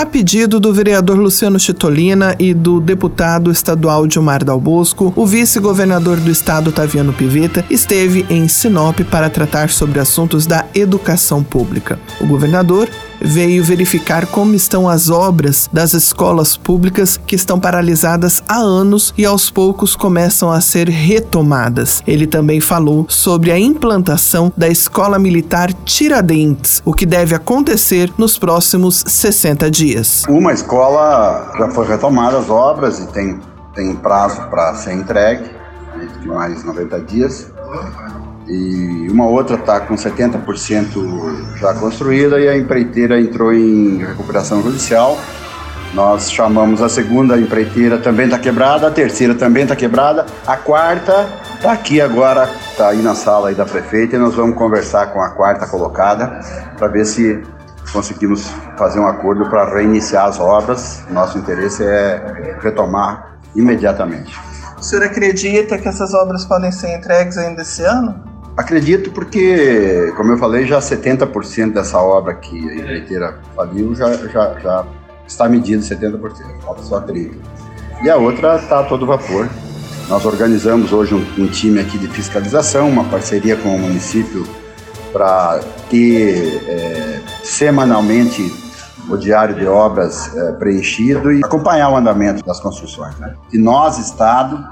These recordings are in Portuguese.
A pedido do vereador Luciano Chitolina e do deputado estadual Dilmar Dal Bosco, o vice-governador do estado Taviano Piveta esteve em Sinop para tratar sobre assuntos da educação pública. O governador veio verificar como estão as obras das escolas públicas que estão paralisadas há anos e aos poucos começam a ser retomadas. Ele também falou sobre a implantação da Escola Militar Tiradentes, o que deve acontecer nos próximos 60 dias. Uma escola já foi retomada as obras e tem, tem prazo para ser entregue, de mais 90 dias e uma outra está com 70% já construída e a empreiteira entrou em recuperação judicial. Nós chamamos a segunda empreiteira também está quebrada, a terceira também está quebrada, a quarta está aqui agora, está aí na sala aí da prefeita e nós vamos conversar com a quarta colocada para ver se conseguimos fazer um acordo para reiniciar as obras. Nosso interesse é retomar imediatamente. O senhor acredita que essas obras podem ser entregues ainda esse ano? Acredito porque, como eu falei, já 70% dessa obra que a empreiteira faliu já, já, já está medido 70%, falta só 30%. E a outra está a todo vapor. Nós organizamos hoje um, um, time aqui de fiscalização, uma parceria com o município para ter é, semanalmente o diário de obras é, preenchido e acompanhar o andamento das construções. Né? E nós, Estado,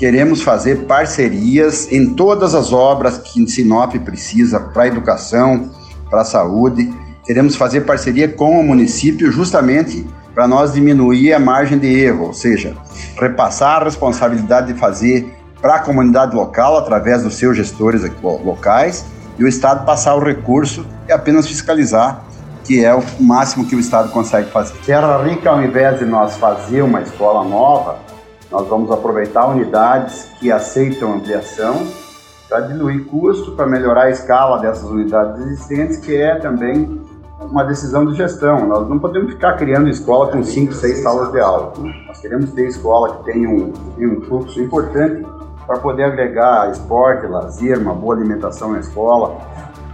Queremos fazer parcerias em todas as obras que Sinop precisa para a educação, para a saúde. Queremos fazer parceria com o município justamente para nós diminuir a margem de erro, ou seja, repassar a responsabilidade de fazer para a comunidade local através dos seus gestores locais e o Estado passar o recurso e apenas fiscalizar, que é o máximo que o Estado consegue fazer. Terra Rica, ao invés de nós fazer uma escola nova, nós vamos aproveitar unidades que aceitam ampliação para diluir custo, para melhorar a escala dessas unidades existentes, que é também uma decisão de gestão. Nós não podemos ficar criando escola com 5, 6 salas de aula. Nós queremos ter escola que tenha um, um fluxo importante para poder agregar esporte, lazer, uma boa alimentação na escola,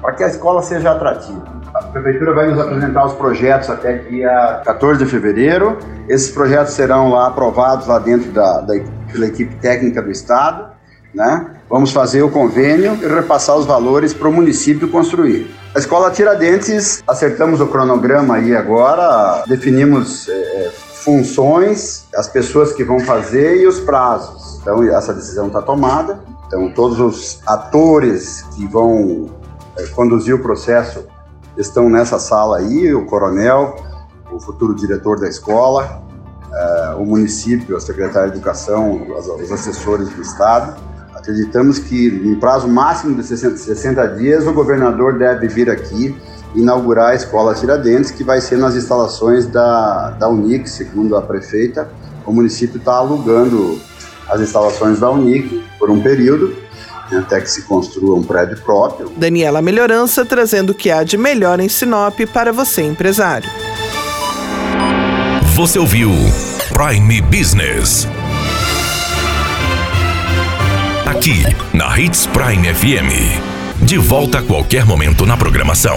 para que a escola seja atrativa. A Prefeitura vai nos apresentar os projetos até dia 14 de fevereiro. Esses projetos serão lá aprovados lá dentro da, da pela equipe técnica do Estado. Né? Vamos fazer o convênio e repassar os valores para o município construir. A Escola Tiradentes, acertamos o cronograma aí agora, definimos é, funções, as pessoas que vão fazer e os prazos. Então, essa decisão está tomada. Então, todos os atores que vão é, conduzir o processo estão nessa sala aí, o coronel, o futuro diretor da escola, é, o município, a secretária de educação, os assessores do estado. Acreditamos que em prazo máximo de 60, 60 dias o governador deve vir aqui inaugurar a escola Tiradentes, que vai ser nas instalações da, da Unic, segundo a prefeita. O município está alugando as instalações da Unic por um período até que se construa um prédio próprio. Daniela Melhorança trazendo o que há de melhor em Sinop para você, empresário. Você ouviu Prime Business. Aqui, na Hits Prime FM. De volta a qualquer momento na programação.